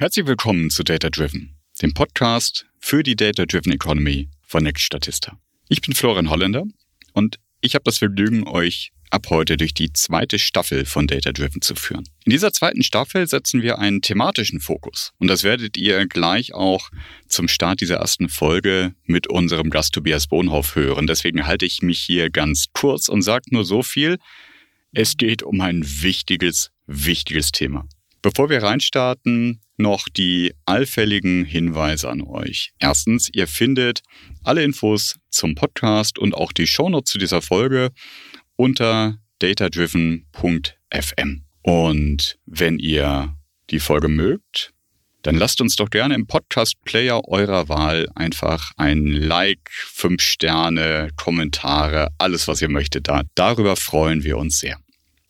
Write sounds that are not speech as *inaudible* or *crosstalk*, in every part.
Herzlich willkommen zu Data Driven, dem Podcast für die Data Driven Economy von Next Statista. Ich bin Florian Holländer und ich habe das Vergnügen, euch ab heute durch die zweite Staffel von Data Driven zu führen. In dieser zweiten Staffel setzen wir einen thematischen Fokus und das werdet ihr gleich auch zum Start dieser ersten Folge mit unserem Gast Tobias Bohnhoff hören. Deswegen halte ich mich hier ganz kurz und sage nur so viel. Es geht um ein wichtiges, wichtiges Thema. Bevor wir reinstarten, noch die allfälligen Hinweise an euch. Erstens, ihr findet alle Infos zum Podcast und auch die Shownotes zu dieser Folge unter datadriven.fm. Und wenn ihr die Folge mögt, dann lasst uns doch gerne im Podcast-Player eurer Wahl einfach ein Like, fünf Sterne, Kommentare, alles, was ihr möchtet. Da. Darüber freuen wir uns sehr.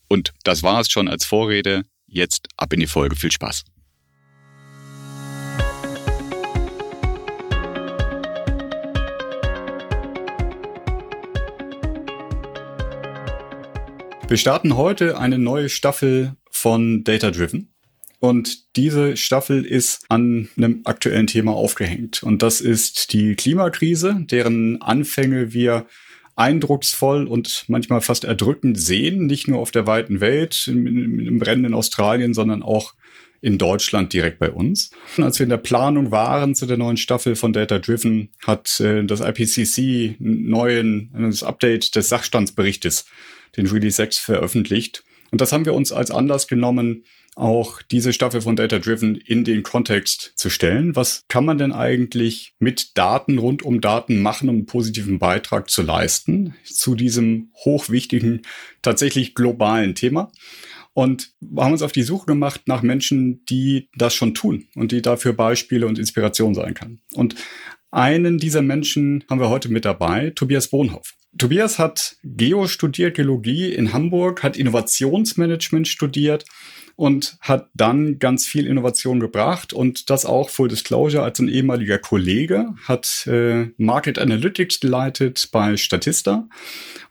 Und das war es schon als Vorrede. Jetzt ab in die Folge. Viel Spaß. Wir starten heute eine neue Staffel von Data Driven. Und diese Staffel ist an einem aktuellen Thema aufgehängt. Und das ist die Klimakrise, deren Anfänge wir eindrucksvoll und manchmal fast erdrückend sehen, nicht nur auf der weiten Welt, im, im brennenden Australien, sondern auch in Deutschland direkt bei uns. Als wir in der Planung waren zu der neuen Staffel von Data Driven, hat äh, das IPCC neuen, das Update des Sachstandsberichtes, den Release 6 veröffentlicht. Und das haben wir uns als Anlass genommen, auch diese Staffel von Data Driven in den Kontext zu stellen. Was kann man denn eigentlich mit Daten rund um Daten machen, um einen positiven Beitrag zu leisten zu diesem hochwichtigen, tatsächlich globalen Thema? Und haben uns auf die Suche gemacht nach Menschen, die das schon tun und die dafür Beispiele und Inspiration sein können. Und einen dieser Menschen haben wir heute mit dabei, Tobias Bohnhoff. Tobias hat Geo studiert, Geologie in Hamburg, hat Innovationsmanagement studiert und hat dann ganz viel Innovation gebracht und das auch Full Disclosure. Als ein ehemaliger Kollege, hat äh, Market Analytics geleitet bei Statista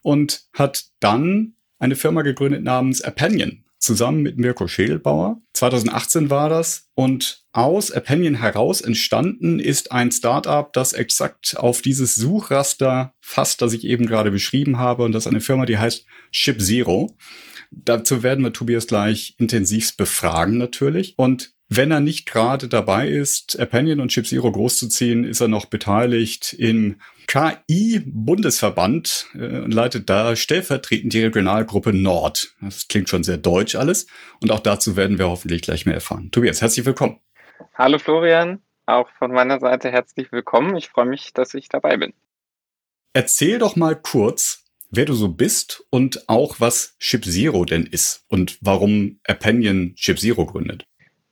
und hat dann eine Firma gegründet namens Appanion zusammen mit Mirko Schädelbauer. 2018 war das und aus Appanion heraus entstanden ist ein Startup, das exakt auf dieses Suchraster fasst, das ich eben gerade beschrieben habe und das ist eine Firma, die heißt Ship Zero. Dazu werden wir Tobias gleich intensivst befragen natürlich. Und wenn er nicht gerade dabei ist, Appanion und Chip Zero großzuziehen, ist er noch beteiligt im KI-Bundesverband äh, und leitet da stellvertretend die Regionalgruppe Nord. Das klingt schon sehr deutsch alles. Und auch dazu werden wir hoffentlich gleich mehr erfahren. Tobias, herzlich willkommen. Hallo Florian, auch von meiner Seite herzlich willkommen. Ich freue mich, dass ich dabei bin. Erzähl doch mal kurz, wer du so bist und auch was Chip Zero denn ist und warum Appanion Chip Zero gründet.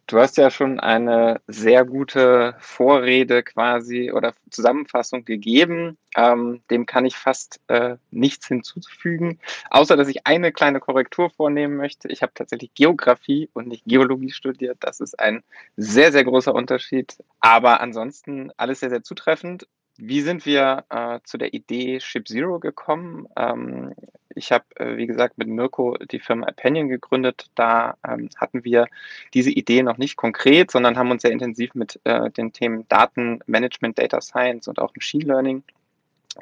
Du hast ja schon eine sehr gute Vorrede quasi oder Zusammenfassung gegeben. Ähm, dem kann ich fast äh, nichts hinzufügen, außer dass ich eine kleine Korrektur vornehmen möchte. Ich habe tatsächlich Geografie und nicht Geologie studiert. Das ist ein sehr, sehr großer Unterschied. Aber ansonsten alles sehr, sehr zutreffend. Wie sind wir äh, zu der Idee Ship Zero gekommen? Ähm, ich habe, äh, wie gesagt, mit Mirko die Firma Appanion gegründet. Da ähm, hatten wir diese Idee noch nicht konkret, sondern haben uns sehr intensiv mit äh, den Themen Datenmanagement, Data Science und auch Machine Learning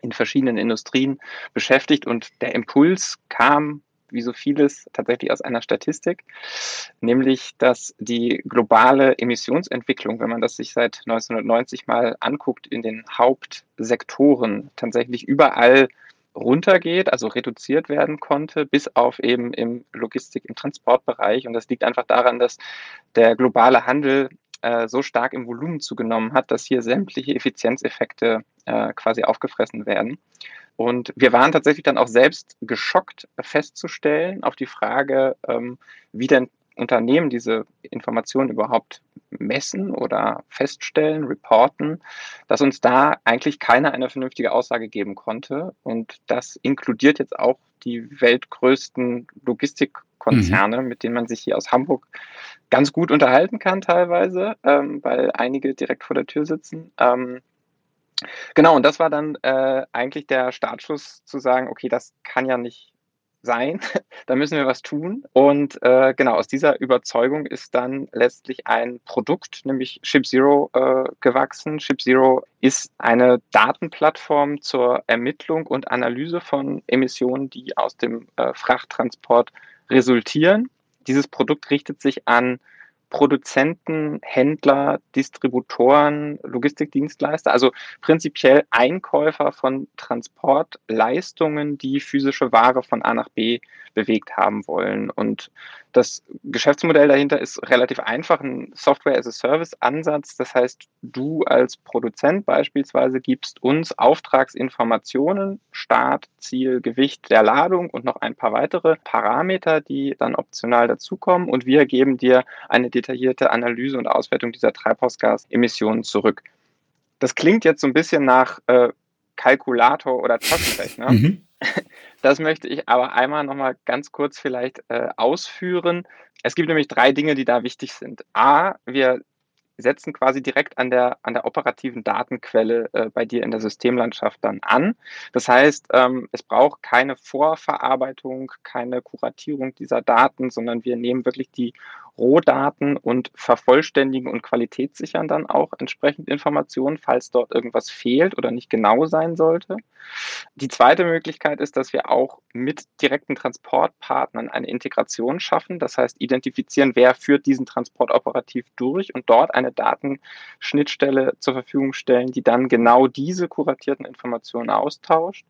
in verschiedenen Industrien beschäftigt. Und der Impuls kam wie so vieles tatsächlich aus einer Statistik, nämlich dass die globale Emissionsentwicklung, wenn man das sich seit 1990 mal anguckt, in den Hauptsektoren tatsächlich überall runtergeht, also reduziert werden konnte, bis auf eben im Logistik, im Transportbereich. Und das liegt einfach daran, dass der globale Handel äh, so stark im Volumen zugenommen hat, dass hier sämtliche Effizienzeffekte äh, quasi aufgefressen werden. Und wir waren tatsächlich dann auch selbst geschockt festzustellen auf die Frage, ähm, wie denn Unternehmen diese Informationen überhaupt messen oder feststellen, reporten, dass uns da eigentlich keiner eine vernünftige Aussage geben konnte. Und das inkludiert jetzt auch die weltgrößten Logistikkonzerne, mhm. mit denen man sich hier aus Hamburg ganz gut unterhalten kann teilweise, ähm, weil einige direkt vor der Tür sitzen. Ähm, Genau, und das war dann äh, eigentlich der Startschuss zu sagen, okay, das kann ja nicht sein, *laughs* da müssen wir was tun. Und äh, genau aus dieser Überzeugung ist dann letztlich ein Produkt, nämlich ShipZero, äh, gewachsen. ShipZero ist eine Datenplattform zur Ermittlung und Analyse von Emissionen, die aus dem äh, Frachttransport resultieren. Dieses Produkt richtet sich an Produzenten, Händler, Distributoren, Logistikdienstleister, also prinzipiell Einkäufer von Transportleistungen, die physische Ware von A nach B bewegt haben wollen. Und das Geschäftsmodell dahinter ist relativ einfach, ein Software-as-a-Service-Ansatz. Das heißt, du als Produzent beispielsweise gibst uns Auftragsinformationen, Start, Ziel, Gewicht der Ladung und noch ein paar weitere Parameter, die dann optional dazukommen. Und wir geben dir eine detaillierte Analyse und Auswertung dieser Treibhausgasemissionen zurück. Das klingt jetzt so ein bisschen nach äh, Kalkulator oder Taschenrechner. Mhm. *laughs* Das möchte ich aber einmal nochmal ganz kurz vielleicht äh, ausführen. Es gibt nämlich drei Dinge, die da wichtig sind. A, wir setzen quasi direkt an der, an der operativen Datenquelle äh, bei dir in der Systemlandschaft dann an. Das heißt, ähm, es braucht keine Vorverarbeitung, keine Kuratierung dieser Daten, sondern wir nehmen wirklich die Rohdaten und vervollständigen und qualitätssichern dann auch entsprechend Informationen, falls dort irgendwas fehlt oder nicht genau sein sollte. Die zweite Möglichkeit ist, dass wir auch mit direkten Transportpartnern eine Integration schaffen. Das heißt, identifizieren, wer führt diesen Transport operativ durch und dort eine Datenschnittstelle zur Verfügung stellen, die dann genau diese kuratierten Informationen austauscht.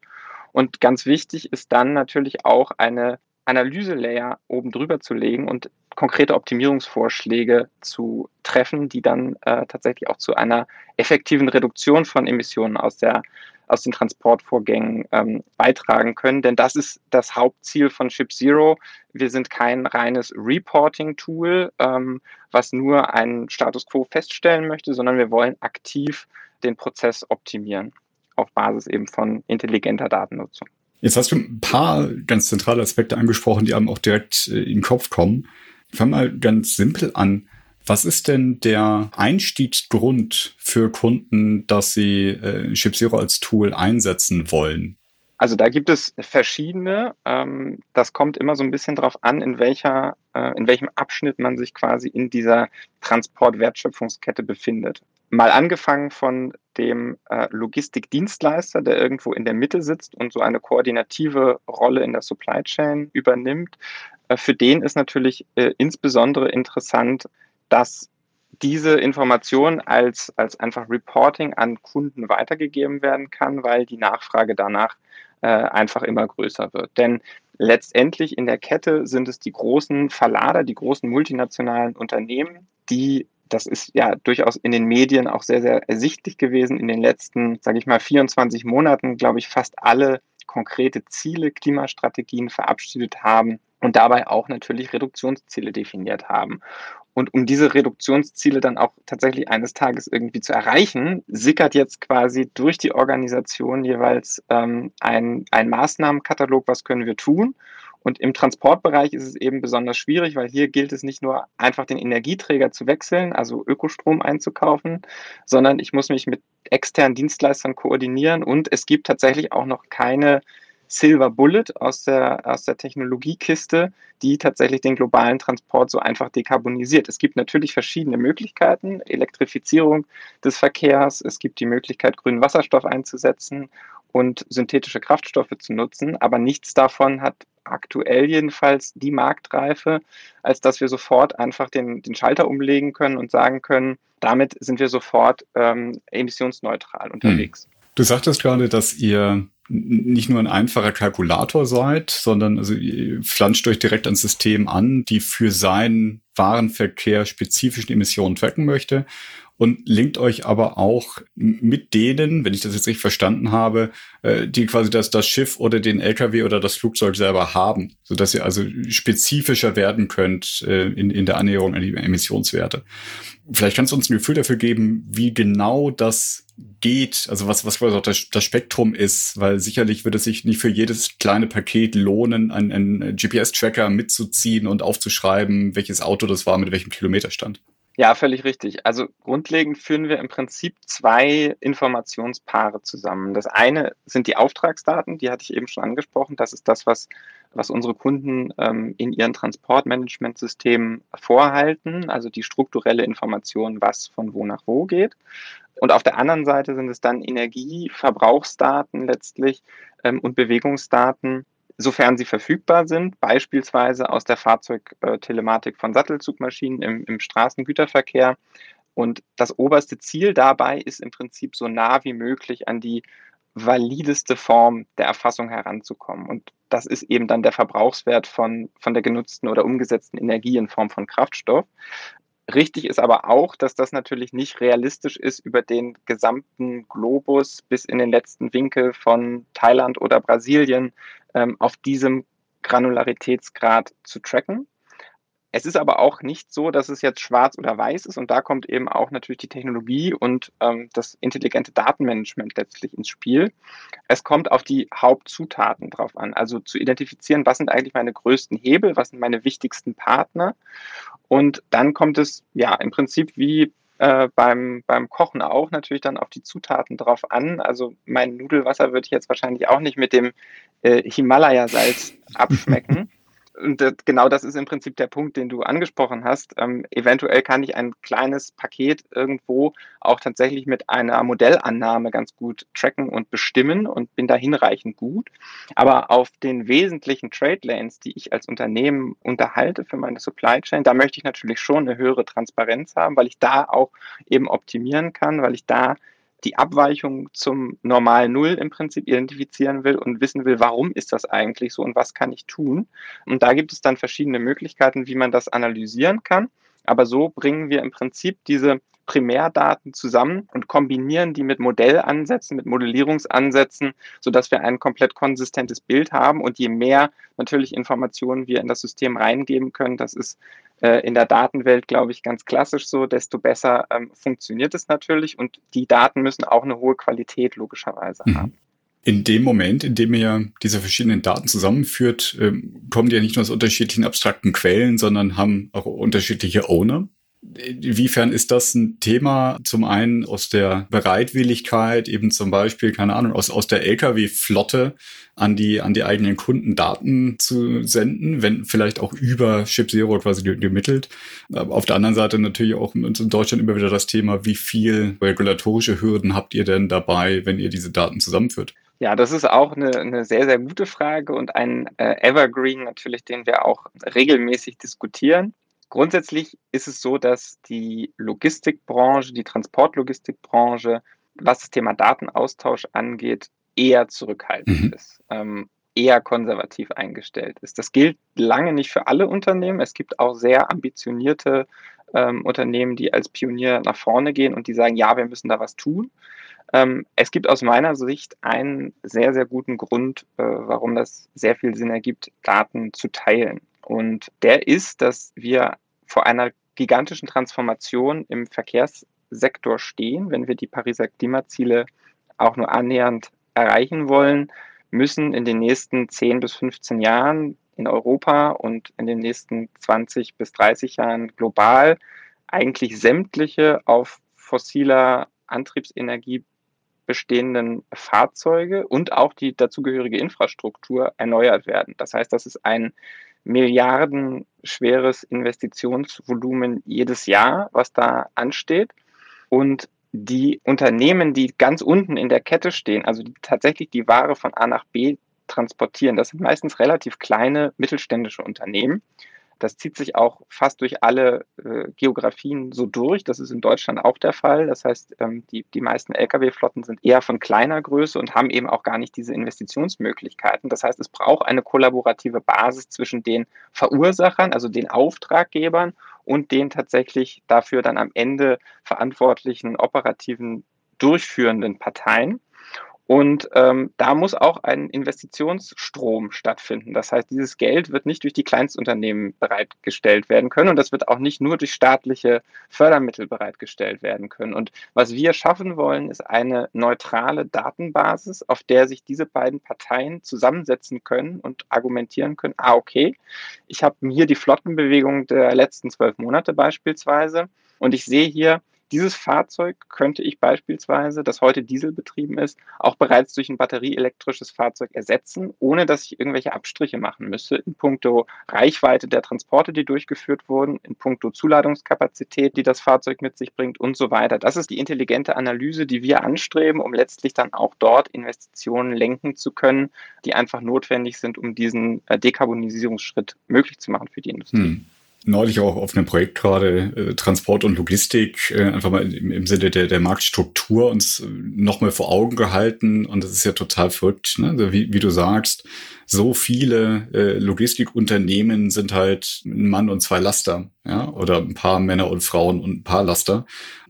Und ganz wichtig ist dann natürlich auch eine Analyse-Layer oben drüber zu legen und konkrete Optimierungsvorschläge zu treffen, die dann äh, tatsächlich auch zu einer effektiven Reduktion von Emissionen aus, der, aus den Transportvorgängen ähm, beitragen können. Denn das ist das Hauptziel von Ship Zero. Wir sind kein reines Reporting-Tool, ähm, was nur einen Status quo feststellen möchte, sondern wir wollen aktiv den Prozess optimieren auf Basis eben von intelligenter Datennutzung. Jetzt hast du ein paar ganz zentrale Aspekte angesprochen, die einem auch direkt äh, in den Kopf kommen. Ich fange mal ganz simpel an. Was ist denn der Einstiegsgrund für Kunden, dass sie äh, ShipZero als Tool einsetzen wollen? Also da gibt es verschiedene. Ähm, das kommt immer so ein bisschen darauf an, in welcher, äh, in welchem Abschnitt man sich quasi in dieser Transportwertschöpfungskette befindet. Mal angefangen von dem äh, Logistikdienstleister, der irgendwo in der Mitte sitzt und so eine koordinative Rolle in der Supply Chain übernimmt. Äh, für den ist natürlich insbesondere interessant, dass diese Information als, als einfach Reporting an Kunden weitergegeben werden kann, weil die Nachfrage danach äh, einfach immer größer wird. Denn letztendlich in der Kette sind es die großen Verlader, die großen multinationalen Unternehmen, die das ist ja durchaus in den Medien auch sehr, sehr ersichtlich gewesen. In den letzten, sage ich mal, 24 Monaten, glaube ich, fast alle konkrete Ziele, Klimastrategien verabschiedet haben und dabei auch natürlich Reduktionsziele definiert haben. Und um diese Reduktionsziele dann auch tatsächlich eines Tages irgendwie zu erreichen, sickert jetzt quasi durch die Organisation jeweils ähm, ein, ein Maßnahmenkatalog, was können wir tun. Und im Transportbereich ist es eben besonders schwierig, weil hier gilt es nicht nur einfach den Energieträger zu wechseln, also Ökostrom einzukaufen, sondern ich muss mich mit externen Dienstleistern koordinieren und es gibt tatsächlich auch noch keine Silver Bullet aus der, aus der Technologiekiste, die tatsächlich den globalen Transport so einfach dekarbonisiert. Es gibt natürlich verschiedene Möglichkeiten, Elektrifizierung des Verkehrs, es gibt die Möglichkeit, grünen Wasserstoff einzusetzen und synthetische Kraftstoffe zu nutzen, aber nichts davon hat aktuell jedenfalls die Marktreife, als dass wir sofort einfach den, den Schalter umlegen können und sagen können, damit sind wir sofort ähm, emissionsneutral unterwegs. Du sagtest gerade, dass ihr nicht nur ein einfacher Kalkulator seid, sondern also ihr flanscht euch direkt ans System an, die für seinen Warenverkehr spezifischen Emissionen tracken möchte und linkt euch aber auch mit denen, wenn ich das jetzt richtig verstanden habe, äh, die quasi das, das Schiff oder den LKW oder das Flugzeug selber haben, so dass ihr also spezifischer werden könnt äh, in, in der Annäherung an die Emissionswerte. Vielleicht kannst du uns ein Gefühl dafür geben, wie genau das geht, also was, was quasi auch das, das Spektrum ist, weil sicherlich würde es sich nicht für jedes kleine Paket lohnen, einen, einen GPS-Tracker mitzuziehen und aufzuschreiben, welches Auto das war, mit welchem Kilometerstand. Ja, völlig richtig. Also grundlegend führen wir im Prinzip zwei Informationspaare zusammen. Das eine sind die Auftragsdaten, die hatte ich eben schon angesprochen. Das ist das, was, was unsere Kunden ähm, in ihren Transportmanagementsystemen vorhalten, also die strukturelle Information, was von wo nach wo geht. Und auf der anderen Seite sind es dann Energieverbrauchsdaten letztlich ähm, und Bewegungsdaten, sofern sie verfügbar sind, beispielsweise aus der Fahrzeugtelematik von Sattelzugmaschinen im, im Straßengüterverkehr. Und das oberste Ziel dabei ist im Prinzip so nah wie möglich an die valideste Form der Erfassung heranzukommen. Und das ist eben dann der Verbrauchswert von, von der genutzten oder umgesetzten Energie in Form von Kraftstoff. Richtig ist aber auch, dass das natürlich nicht realistisch ist, über den gesamten Globus bis in den letzten Winkel von Thailand oder Brasilien ähm, auf diesem Granularitätsgrad zu tracken. Es ist aber auch nicht so, dass es jetzt schwarz oder weiß ist und da kommt eben auch natürlich die Technologie und ähm, das intelligente Datenmanagement letztlich ins Spiel. Es kommt auf die Hauptzutaten drauf an, also zu identifizieren, was sind eigentlich meine größten Hebel, was sind meine wichtigsten Partner und dann kommt es ja im Prinzip wie äh, beim, beim Kochen auch natürlich dann auf die Zutaten drauf an. Also mein Nudelwasser würde ich jetzt wahrscheinlich auch nicht mit dem äh, Himalaya-Salz *laughs* abschmecken. Und das, genau das ist im Prinzip der Punkt, den du angesprochen hast. Ähm, eventuell kann ich ein kleines Paket irgendwo auch tatsächlich mit einer Modellannahme ganz gut tracken und bestimmen und bin da hinreichend gut. Aber auf den wesentlichen Trade Lanes, die ich als Unternehmen unterhalte für meine Supply Chain, da möchte ich natürlich schon eine höhere Transparenz haben, weil ich da auch eben optimieren kann, weil ich da die Abweichung zum normalen Null im Prinzip identifizieren will und wissen will, warum ist das eigentlich so und was kann ich tun. Und da gibt es dann verschiedene Möglichkeiten, wie man das analysieren kann. Aber so bringen wir im Prinzip diese Primärdaten zusammen und kombinieren die mit Modellansätzen, mit Modellierungsansätzen, sodass wir ein komplett konsistentes Bild haben. Und je mehr natürlich Informationen wir in das System reingeben können, das ist äh, in der Datenwelt, glaube ich, ganz klassisch so, desto besser ähm, funktioniert es natürlich. Und die Daten müssen auch eine hohe Qualität logischerweise mhm. haben. In dem Moment, in dem ihr diese verschiedenen Daten zusammenführt, ähm, kommen die ja nicht nur aus unterschiedlichen abstrakten Quellen, sondern haben auch unterschiedliche Owner. Inwiefern ist das ein Thema? Zum einen aus der Bereitwilligkeit, eben zum Beispiel, keine Ahnung, aus, aus der Lkw-Flotte an die, an die eigenen Kunden Daten zu senden, wenn vielleicht auch über Chip Zero quasi gemittelt. Auf der anderen Seite natürlich auch in Deutschland immer wieder das Thema, wie viel regulatorische Hürden habt ihr denn dabei, wenn ihr diese Daten zusammenführt? Ja, das ist auch eine, eine sehr, sehr gute Frage und ein äh, Evergreen natürlich, den wir auch regelmäßig diskutieren. Grundsätzlich ist es so, dass die Logistikbranche, die Transportlogistikbranche, was das Thema Datenaustausch angeht, eher zurückhaltend mhm. ist, ähm, eher konservativ eingestellt ist. Das gilt lange nicht für alle Unternehmen. Es gibt auch sehr ambitionierte ähm, Unternehmen, die als Pionier nach vorne gehen und die sagen, ja, wir müssen da was tun. Ähm, es gibt aus meiner Sicht einen sehr, sehr guten Grund, äh, warum das sehr viel Sinn ergibt, Daten zu teilen. Und der ist, dass wir vor einer gigantischen Transformation im Verkehrssektor stehen, wenn wir die Pariser Klimaziele auch nur annähernd erreichen wollen, müssen in den nächsten 10 bis 15 Jahren in Europa und in den nächsten 20 bis 30 Jahren global eigentlich sämtliche auf fossiler Antriebsenergie bestehenden Fahrzeuge und auch die dazugehörige Infrastruktur erneuert werden. Das heißt, das ist ein milliardenschweres Investitionsvolumen jedes Jahr, was da ansteht. Und die Unternehmen, die ganz unten in der Kette stehen, also die tatsächlich die Ware von A nach B transportieren, das sind meistens relativ kleine mittelständische Unternehmen. Das zieht sich auch fast durch alle äh, Geografien so durch. Das ist in Deutschland auch der Fall. Das heißt, ähm, die, die meisten Lkw-Flotten sind eher von kleiner Größe und haben eben auch gar nicht diese Investitionsmöglichkeiten. Das heißt, es braucht eine kollaborative Basis zwischen den Verursachern, also den Auftraggebern und den tatsächlich dafür dann am Ende verantwortlichen operativen durchführenden Parteien. Und ähm, da muss auch ein Investitionsstrom stattfinden. Das heißt, dieses Geld wird nicht durch die Kleinstunternehmen bereitgestellt werden können und das wird auch nicht nur durch staatliche Fördermittel bereitgestellt werden können. Und was wir schaffen wollen, ist eine neutrale Datenbasis, auf der sich diese beiden Parteien zusammensetzen können und argumentieren können, ah, okay, ich habe hier die Flottenbewegung der letzten zwölf Monate beispielsweise Und ich sehe hier, dieses Fahrzeug könnte ich beispielsweise, das heute dieselbetrieben ist, auch bereits durch ein batterieelektrisches Fahrzeug ersetzen, ohne dass ich irgendwelche Abstriche machen müsste in puncto Reichweite der Transporte, die durchgeführt wurden, in puncto Zuladungskapazität, die das Fahrzeug mit sich bringt und so weiter. Das ist die intelligente Analyse, die wir anstreben, um letztlich dann auch dort Investitionen lenken zu können, die einfach notwendig sind, um diesen äh, Dekarbonisierungsschritt möglich zu machen für die Industrie. Hm neulich auch auf einem Projekt gerade äh, Transport und Logistik äh, einfach mal im, im Sinne der, der Marktstruktur uns äh, nochmal vor Augen gehalten und das ist ja total verrückt, ne? Also wie, wie du sagst, so viele äh, Logistikunternehmen sind halt ein Mann und zwei Laster, ja, oder ein paar Männer und Frauen und ein paar Laster.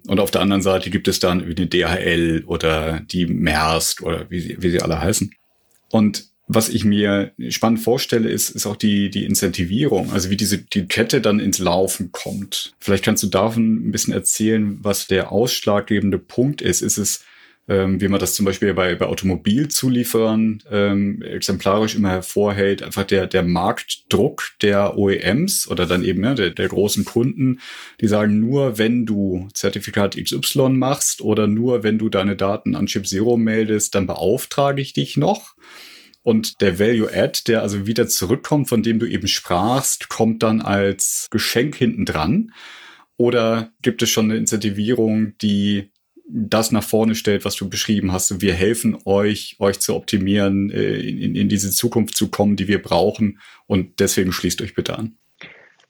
Und auf der anderen Seite gibt es dann wie die DHL oder die Maersk oder wie sie, wie sie alle heißen. Und was ich mir spannend vorstelle, ist, ist auch die, die Incentivierung, also wie diese die Kette dann ins Laufen kommt. Vielleicht kannst du davon ein bisschen erzählen, was der ausschlaggebende Punkt ist. Ist es, ähm, wie man das zum Beispiel bei, bei Automobilzulieferern ähm, exemplarisch immer hervorhält, einfach der, der Marktdruck der OEMs oder dann eben ja, der, der großen Kunden, die sagen, nur wenn du Zertifikat XY machst oder nur wenn du deine Daten an Chip Zero meldest, dann beauftrage ich dich noch. Und der Value Add, der also wieder zurückkommt, von dem du eben sprachst, kommt dann als Geschenk hinten dran. Oder gibt es schon eine Incentivierung, die das nach vorne stellt, was du beschrieben hast. wir helfen euch, euch zu optimieren, äh, in, in diese Zukunft zu kommen, die wir brauchen. Und deswegen schließt euch bitte an.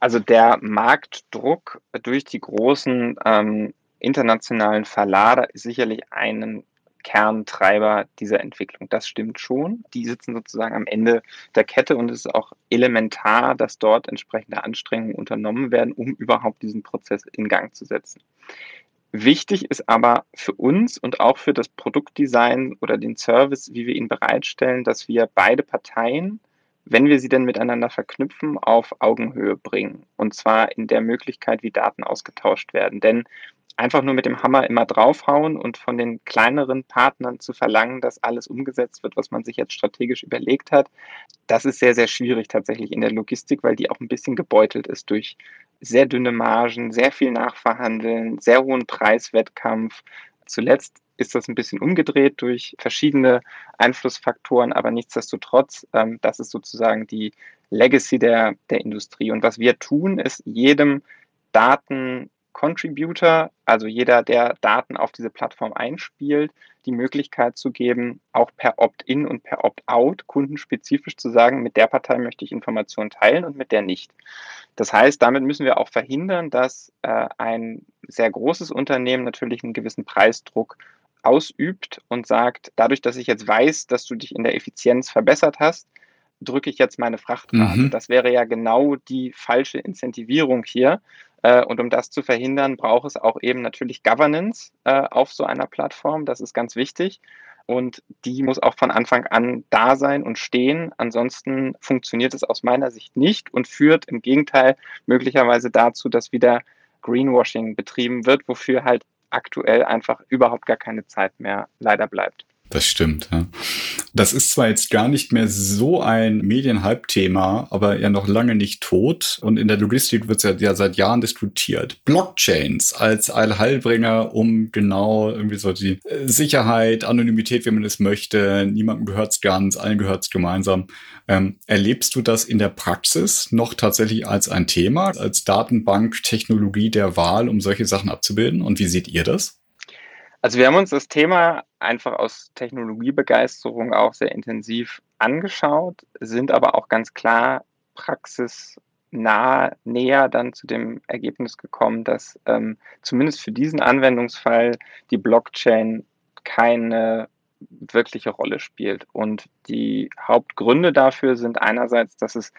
Also der Marktdruck durch die großen ähm, internationalen Verlader ist sicherlich ein Kerntreiber dieser Entwicklung. Das stimmt schon. Die sitzen sozusagen am Ende der Kette und es ist auch elementar, dass dort entsprechende Anstrengungen unternommen werden, um überhaupt diesen Prozess in Gang zu setzen. Wichtig ist aber für uns und auch für das Produktdesign oder den Service, wie wir ihn bereitstellen, dass wir beide Parteien, wenn wir sie denn miteinander verknüpfen, auf Augenhöhe bringen. Und zwar in der Möglichkeit, wie Daten ausgetauscht werden. Denn einfach nur mit dem Hammer immer draufhauen und von den kleineren Partnern zu verlangen, dass alles umgesetzt wird, was man sich jetzt strategisch überlegt hat, das ist sehr, sehr schwierig tatsächlich in der Logistik, weil die auch ein bisschen gebeutelt ist durch sehr dünne Margen, sehr viel Nachverhandeln, sehr hohen Preiswettkampf. Zuletzt ist das ein bisschen umgedreht durch verschiedene Einflussfaktoren, aber nichtsdestotrotz, ähm, das ist sozusagen die Legacy der, der Industrie. Und was wir tun, ist jedem Daten Contributor, also jeder, der Daten auf diese Plattform einspielt, die Möglichkeit zu geben, auch per Opt-in und per Opt-out kundenspezifisch zu sagen, mit der Partei möchte ich Informationen teilen und mit der nicht. Das heißt, damit müssen wir auch verhindern, dass äh, ein sehr großes Unternehmen natürlich einen gewissen Preisdruck ausübt und sagt, dadurch, dass ich jetzt weiß, dass du dich in der Effizienz verbessert hast, drücke ich jetzt meine Frachtrate. Mhm. Das wäre ja genau die falsche Incentivierung hier. Äh, und um das zu verhindern, braucht es auch eben natürlich Governance äh, auf so einer Plattform. Das ist ganz wichtig. Und die muss auch von Anfang an da sein und stehen. Ansonsten funktioniert es aus meiner Sicht nicht und führt im Gegenteil möglicherweise dazu, dass wieder Greenwashing betrieben wird, wofür halt aktuell einfach überhaupt gar keine Zeit mehr leider bleibt. Das stimmt. Ja. Das ist zwar jetzt gar nicht mehr so ein Medienhype-Thema, aber ja noch lange nicht tot. Und in der Logistik wird es ja, ja seit Jahren diskutiert. Blockchains als Allheilbringer, um genau irgendwie so die äh, Sicherheit, Anonymität, wie man es möchte, niemandem gehört's ganz, allen gehört's gemeinsam. Ähm, erlebst du das in der Praxis noch tatsächlich als ein Thema, als Datenbank, Technologie der Wahl, um solche Sachen abzubilden? Und wie seht ihr das? Also wir haben uns das Thema einfach aus Technologiebegeisterung auch sehr intensiv angeschaut, sind aber auch ganz klar praxisnah näher dann zu dem Ergebnis gekommen, dass ähm, zumindest für diesen Anwendungsfall die Blockchain keine wirkliche Rolle spielt. Und die Hauptgründe dafür sind einerseits, dass es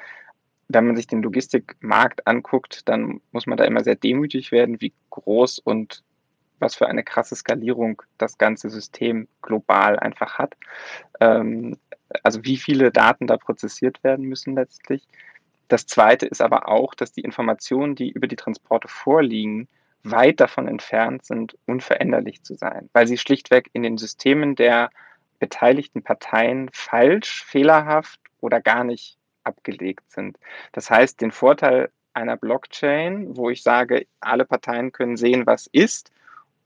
wenn man sich den Logistikmarkt anguckt, dann muss man da immer sehr demütig werden, wie groß und was für eine krasse Skalierung das ganze System global einfach hat. Ähm, also wie viele Daten da prozessiert werden müssen letztlich. Das Zweite ist aber auch, dass die Informationen, die über die Transporte vorliegen, weit davon entfernt sind, unveränderlich zu sein, weil sie schlichtweg in den Systemen der beteiligten Parteien falsch, fehlerhaft oder gar nicht abgelegt sind. Das heißt, den Vorteil einer Blockchain, wo ich sage, alle Parteien können sehen, was ist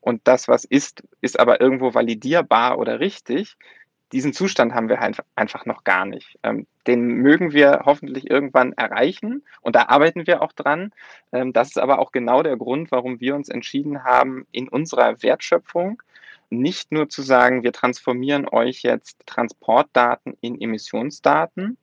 und das, was ist, ist aber irgendwo validierbar oder richtig, diesen Zustand haben wir halt einfach noch gar nicht. Ähm, den mögen wir hoffentlich irgendwann erreichen und da arbeiten wir auch dran. Ähm, das ist aber auch genau der Grund, warum wir uns entschieden haben, in unserer Wertschöpfung nicht nur zu sagen, wir transformieren euch jetzt Transportdaten in Emissionsdaten,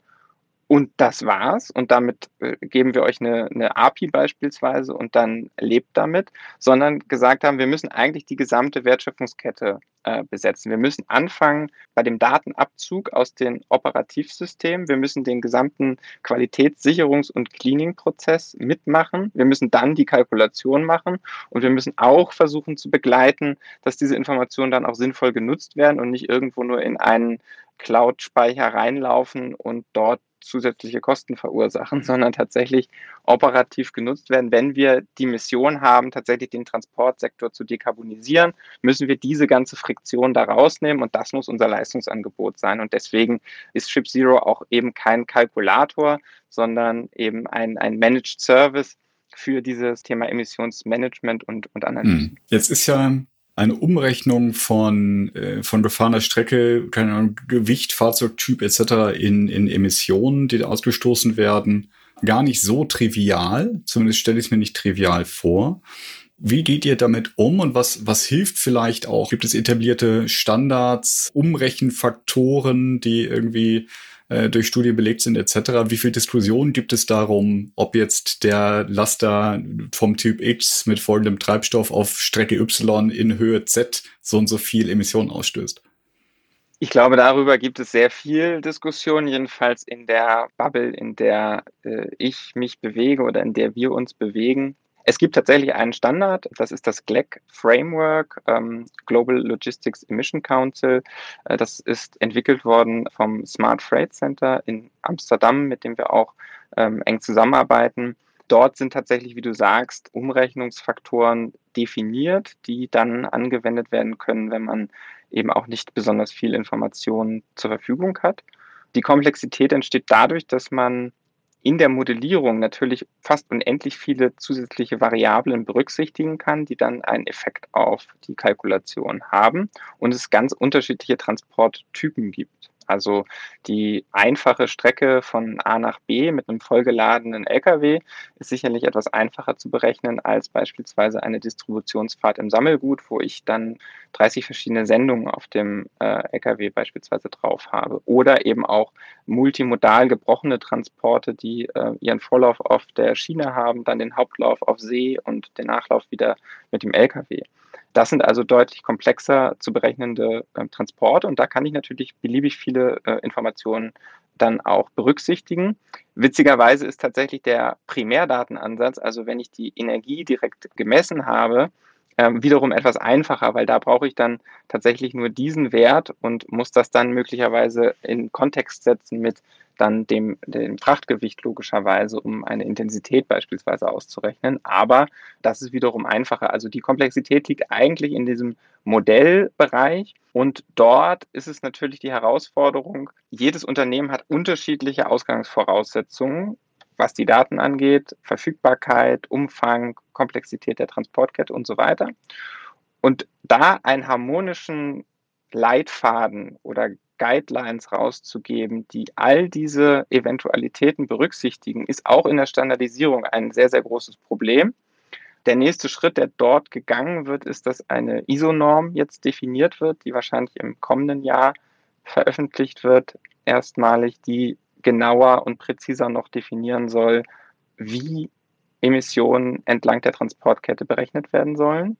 und das war's. Und damit äh, geben wir euch eine, eine API beispielsweise und dann lebt damit, sondern gesagt haben, wir müssen eigentlich die gesamte Wertschöpfungskette äh, besetzen. Wir müssen anfangen bei dem Datenabzug aus den Operativsystemen. Wir müssen den gesamten Qualitätssicherungs- und Cleaning-Prozess mitmachen. Wir müssen dann die Kalkulation machen und wir müssen auch versuchen zu begleiten, dass diese Informationen dann auch sinnvoll genutzt werden und nicht irgendwo nur in einen Cloud-Speicher reinlaufen und dort zusätzliche Kosten verursachen, sondern tatsächlich operativ genutzt werden. Wenn wir die Mission haben, tatsächlich den Transportsektor zu dekarbonisieren, müssen wir diese ganze Friktion da rausnehmen und das muss unser Leistungsangebot sein. Und deswegen ist Ship Zero auch eben kein Kalkulator, sondern eben ein, ein Managed Service für dieses Thema Emissionsmanagement und, und Analyse. Hm. Jetzt ist ja eine Umrechnung von, äh, von gefahrener Strecke, keine Ahnung, Gewicht, Fahrzeugtyp etc. in, in Emissionen, die ausgestoßen werden, gar nicht so trivial. Zumindest stelle ich es mir nicht trivial vor. Wie geht ihr damit um und was, was hilft vielleicht auch? Gibt es etablierte Standards, Umrechenfaktoren, die irgendwie äh, durch Studien belegt sind etc. Wie viel Diskussion gibt es darum, ob jetzt der Laster vom Typ X mit folgendem Treibstoff auf Strecke Y in Höhe Z so und so viel Emissionen ausstößt? Ich glaube, darüber gibt es sehr viel Diskussion, jedenfalls in der Bubble, in der äh, ich mich bewege oder in der wir uns bewegen. Es gibt tatsächlich einen Standard, das ist das GLEC Framework, ähm, Global Logistics Emission Council. Äh, das ist entwickelt worden vom Smart Freight Center in Amsterdam, mit dem wir auch ähm, eng zusammenarbeiten. Dort sind tatsächlich, wie du sagst, Umrechnungsfaktoren definiert, die dann angewendet werden können, wenn man eben auch nicht besonders viel Informationen zur Verfügung hat. Die Komplexität entsteht dadurch, dass man in der Modellierung natürlich fast unendlich viele zusätzliche Variablen berücksichtigen kann, die dann einen Effekt auf die Kalkulation haben und es ganz unterschiedliche Transporttypen gibt. Also die einfache Strecke von A nach B mit einem vollgeladenen LKW ist sicherlich etwas einfacher zu berechnen als beispielsweise eine Distributionsfahrt im Sammelgut, wo ich dann 30 verschiedene Sendungen auf dem äh, LKW beispielsweise drauf habe. Oder eben auch multimodal gebrochene Transporte, die äh, ihren Vorlauf auf der Schiene haben, dann den Hauptlauf auf See und den Nachlauf wieder mit dem LKW. Das sind also deutlich komplexer zu berechnende äh, Transporte und da kann ich natürlich beliebig viele äh, Informationen dann auch berücksichtigen. Witzigerweise ist tatsächlich der Primärdatenansatz, also wenn ich die Energie direkt gemessen habe, ähm, wiederum etwas einfacher, weil da brauche ich dann tatsächlich nur diesen Wert und muss das dann möglicherweise in Kontext setzen mit dann dem, dem Frachtgewicht logischerweise, um eine Intensität beispielsweise auszurechnen. Aber das ist wiederum einfacher. Also die Komplexität liegt eigentlich in diesem Modellbereich. Und dort ist es natürlich die Herausforderung, jedes Unternehmen hat unterschiedliche Ausgangsvoraussetzungen was die Daten angeht, Verfügbarkeit, Umfang, Komplexität der Transportkette und so weiter. Und da einen harmonischen Leitfaden oder Guidelines rauszugeben, die all diese Eventualitäten berücksichtigen, ist auch in der Standardisierung ein sehr, sehr großes Problem. Der nächste Schritt, der dort gegangen wird, ist, dass eine ISO-Norm jetzt definiert wird, die wahrscheinlich im kommenden Jahr veröffentlicht wird, erstmalig, die genauer und präziser noch definieren soll, wie Emissionen entlang der Transportkette berechnet werden sollen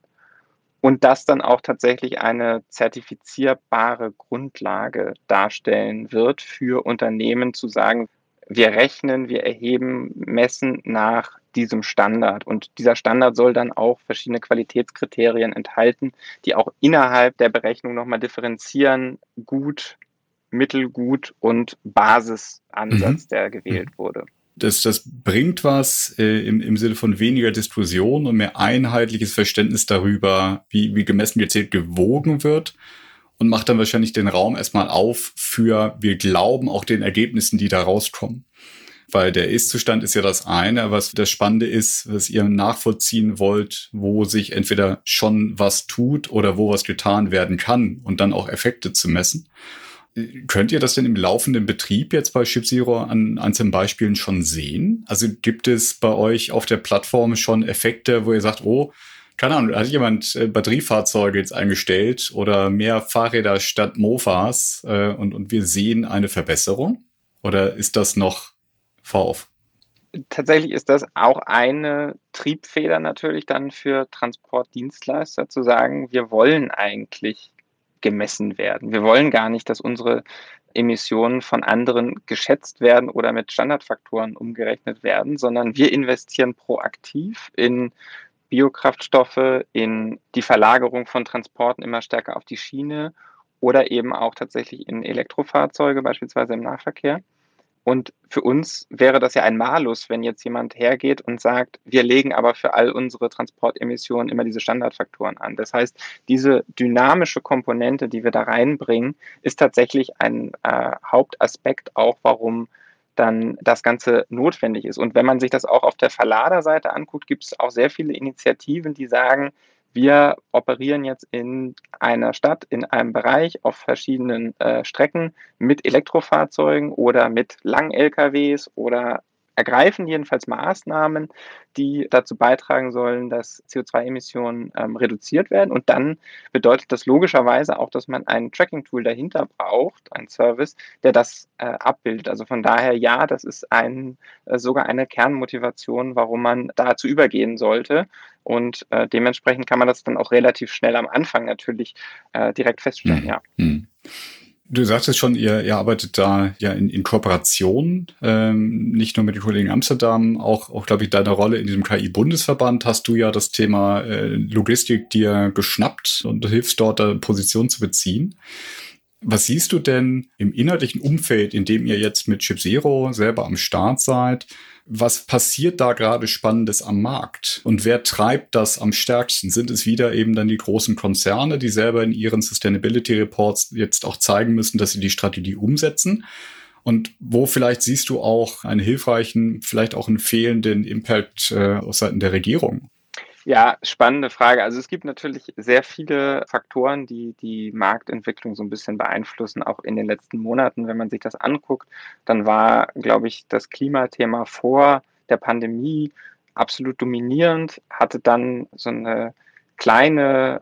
und das dann auch tatsächlich eine zertifizierbare Grundlage darstellen wird für Unternehmen zu sagen, wir rechnen, wir erheben, messen nach diesem Standard. Und dieser Standard soll dann auch verschiedene Qualitätskriterien enthalten, die auch innerhalb der Berechnung nochmal differenzieren, gut, mittelgut und Basisansatz, mhm. der gewählt mhm. wurde. Das, das bringt was äh, im, im Sinne von weniger Diskussion und mehr einheitliches Verständnis darüber, wie, wie gemessen, gezählt, gewogen wird und macht dann wahrscheinlich den Raum erstmal auf für, wir glauben auch den Ergebnissen, die da rauskommen. Weil der Ist-Zustand ist ja das eine, aber was das Spannende ist, was ihr nachvollziehen wollt, wo sich entweder schon was tut oder wo was getan werden kann und dann auch Effekte zu messen. Könnt ihr das denn im laufenden Betrieb jetzt bei ShipZero an einzelnen Beispielen schon sehen? Also gibt es bei euch auf der Plattform schon Effekte, wo ihr sagt, oh, keine Ahnung, hat jemand äh, Batteriefahrzeuge jetzt eingestellt oder mehr Fahrräder statt Mofas äh, und, und wir sehen eine Verbesserung? Oder ist das noch vorauf? Tatsächlich ist das auch eine Triebfeder natürlich dann für Transportdienstleister zu sagen, wir wollen eigentlich gemessen werden. Wir wollen gar nicht, dass unsere Emissionen von anderen geschätzt werden oder mit Standardfaktoren umgerechnet werden, sondern wir investieren proaktiv in Biokraftstoffe, in die Verlagerung von Transporten immer stärker auf die Schiene oder eben auch tatsächlich in Elektrofahrzeuge, beispielsweise im Nahverkehr. Und für uns wäre das ja ein Malus, wenn jetzt jemand hergeht und sagt, wir legen aber für all unsere Transportemissionen immer diese Standardfaktoren an. Das heißt, diese dynamische Komponente, die wir da reinbringen, ist tatsächlich ein äh, Hauptaspekt auch, warum dann das Ganze notwendig ist. Und wenn man sich das auch auf der Verladerseite anguckt, gibt es auch sehr viele Initiativen, die sagen, wir operieren jetzt in einer Stadt, in einem Bereich auf verschiedenen äh, Strecken mit Elektrofahrzeugen oder mit Lang-LKWs oder ergreifen jedenfalls Maßnahmen, die dazu beitragen sollen, dass CO2-Emissionen ähm, reduziert werden. Und dann bedeutet das logischerweise auch, dass man ein Tracking-Tool dahinter braucht, ein Service, der das äh, abbildet. Also von daher, ja, das ist ein, äh, sogar eine Kernmotivation, warum man dazu übergehen sollte. Und äh, dementsprechend kann man das dann auch relativ schnell am Anfang natürlich äh, direkt feststellen, mhm. ja. Mhm. Du sagtest schon, ihr, ihr arbeitet da ja in, in Kooperation, ähm, nicht nur mit den Kollegen Amsterdam, auch, auch glaube ich, deine Rolle in diesem KI-Bundesverband hast du ja das Thema äh, Logistik dir geschnappt und hilfst dort eine Position zu beziehen. Was siehst du denn im inhaltlichen Umfeld, in dem ihr jetzt mit Chip Zero selber am Start seid? Was passiert da gerade Spannendes am Markt? Und wer treibt das am stärksten? Sind es wieder eben dann die großen Konzerne, die selber in ihren Sustainability Reports jetzt auch zeigen müssen, dass sie die Strategie umsetzen? Und wo vielleicht siehst du auch einen hilfreichen, vielleicht auch einen fehlenden Impact äh, aus Seiten der Regierung? Ja, spannende Frage. Also es gibt natürlich sehr viele Faktoren, die die Marktentwicklung so ein bisschen beeinflussen, auch in den letzten Monaten. Wenn man sich das anguckt, dann war, glaube ich, das Klimathema vor der Pandemie absolut dominierend, hatte dann so eine kleine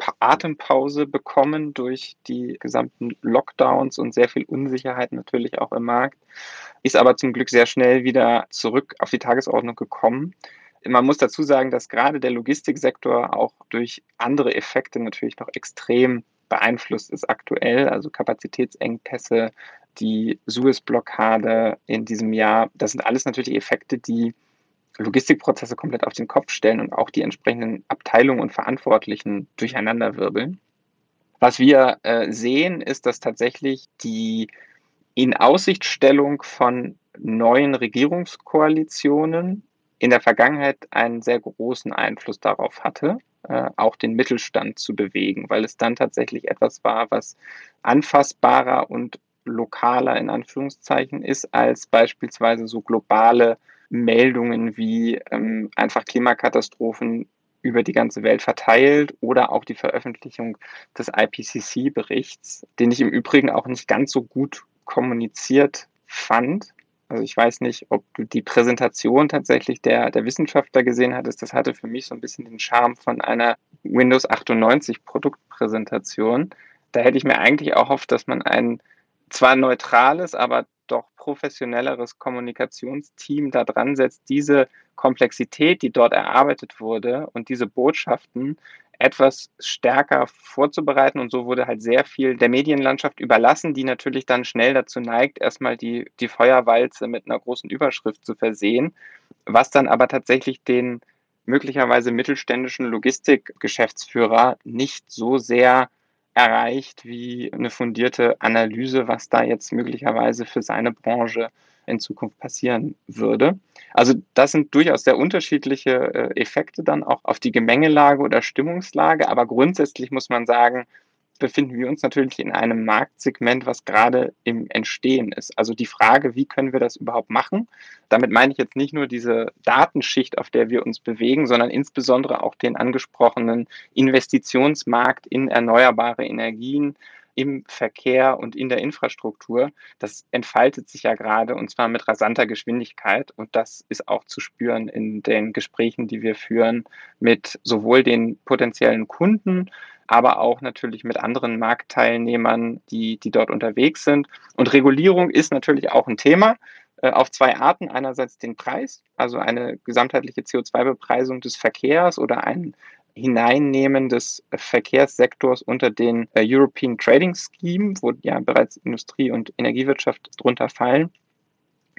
äh, Atempause bekommen durch die gesamten Lockdowns und sehr viel Unsicherheit natürlich auch im Markt, ist aber zum Glück sehr schnell wieder zurück auf die Tagesordnung gekommen. Man muss dazu sagen, dass gerade der Logistiksektor auch durch andere Effekte natürlich noch extrem beeinflusst ist aktuell, also Kapazitätsengpässe, die Suez-Blockade in diesem Jahr. Das sind alles natürlich Effekte, die Logistikprozesse komplett auf den Kopf stellen und auch die entsprechenden Abteilungen und Verantwortlichen durcheinanderwirbeln. Was wir äh, sehen, ist, dass tatsächlich die in Aussichtstellung von neuen Regierungskoalitionen in der Vergangenheit einen sehr großen Einfluss darauf hatte, äh, auch den Mittelstand zu bewegen, weil es dann tatsächlich etwas war, was anfassbarer und lokaler in Anführungszeichen ist, als beispielsweise so globale Meldungen wie ähm, einfach Klimakatastrophen über die ganze Welt verteilt oder auch die Veröffentlichung des IPCC-Berichts, den ich im Übrigen auch nicht ganz so gut kommuniziert fand, also ich weiß nicht, ob du die Präsentation tatsächlich der, der Wissenschaftler gesehen hattest. Das hatte für mich so ein bisschen den Charme von einer Windows 98 Produktpräsentation. Da hätte ich mir eigentlich auch hofft, dass man ein zwar neutrales, aber doch professionelleres Kommunikationsteam da dran setzt, diese Komplexität, die dort erarbeitet wurde und diese Botschaften etwas stärker vorzubereiten. Und so wurde halt sehr viel der Medienlandschaft überlassen, die natürlich dann schnell dazu neigt, erstmal die, die Feuerwalze mit einer großen Überschrift zu versehen, was dann aber tatsächlich den möglicherweise mittelständischen Logistikgeschäftsführer nicht so sehr erreicht wie eine fundierte Analyse, was da jetzt möglicherweise für seine Branche in Zukunft passieren würde. Also das sind durchaus sehr unterschiedliche äh, Effekte dann auch auf die Gemengelage oder Stimmungslage, aber grundsätzlich muss man sagen, befinden wir uns natürlich in einem Marktsegment, was gerade im Entstehen ist. Also die Frage, wie können wir das überhaupt machen? Damit meine ich jetzt nicht nur diese Datenschicht, auf der wir uns bewegen, sondern insbesondere auch den angesprochenen Investitionsmarkt in erneuerbare Energien, im Verkehr und in der Infrastruktur, das entfaltet sich ja gerade und zwar mit rasanter Geschwindigkeit. Und das ist auch zu spüren in den Gesprächen, die wir führen mit sowohl den potenziellen Kunden, aber auch natürlich mit anderen Marktteilnehmern, die, die dort unterwegs sind. Und Regulierung ist natürlich auch ein Thema äh, auf zwei Arten. Einerseits den Preis, also eine gesamtheitliche CO2-Bepreisung des Verkehrs oder ein Hineinnehmen des Verkehrssektors unter den äh, European Trading Scheme, wo ja bereits Industrie und Energiewirtschaft drunter fallen.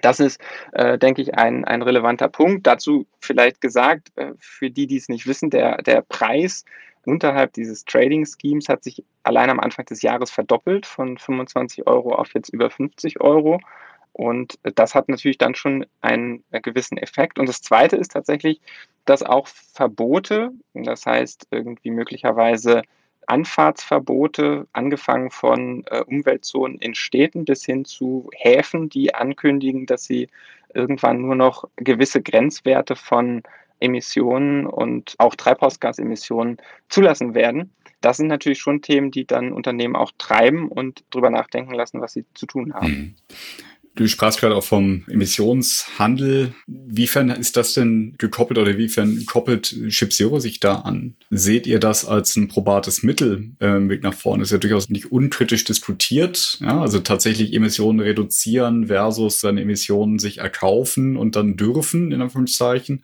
Das ist, äh, denke ich, ein, ein relevanter Punkt. Dazu vielleicht gesagt, äh, für die, die es nicht wissen, der, der Preis unterhalb dieses Trading Schemes hat sich allein am Anfang des Jahres verdoppelt von 25 Euro auf jetzt über 50 Euro. Und das hat natürlich dann schon einen gewissen Effekt. Und das Zweite ist tatsächlich, dass auch Verbote, das heißt irgendwie möglicherweise Anfahrtsverbote, angefangen von äh, Umweltzonen in Städten bis hin zu Häfen, die ankündigen, dass sie irgendwann nur noch gewisse Grenzwerte von Emissionen und auch Treibhausgasemissionen zulassen werden. Das sind natürlich schon Themen, die dann Unternehmen auch treiben und darüber nachdenken lassen, was sie zu tun haben. Du sprachst gerade auch vom Emissionshandel. Wiefern ist das denn gekoppelt oder wiefern koppelt Chip Zero sich da an? Seht ihr das als ein probates Mittel äh, Weg nach vorne? Ist ja durchaus nicht unkritisch diskutiert. Ja? Also tatsächlich Emissionen reduzieren versus seine Emissionen sich erkaufen und dann dürfen, in Anführungszeichen.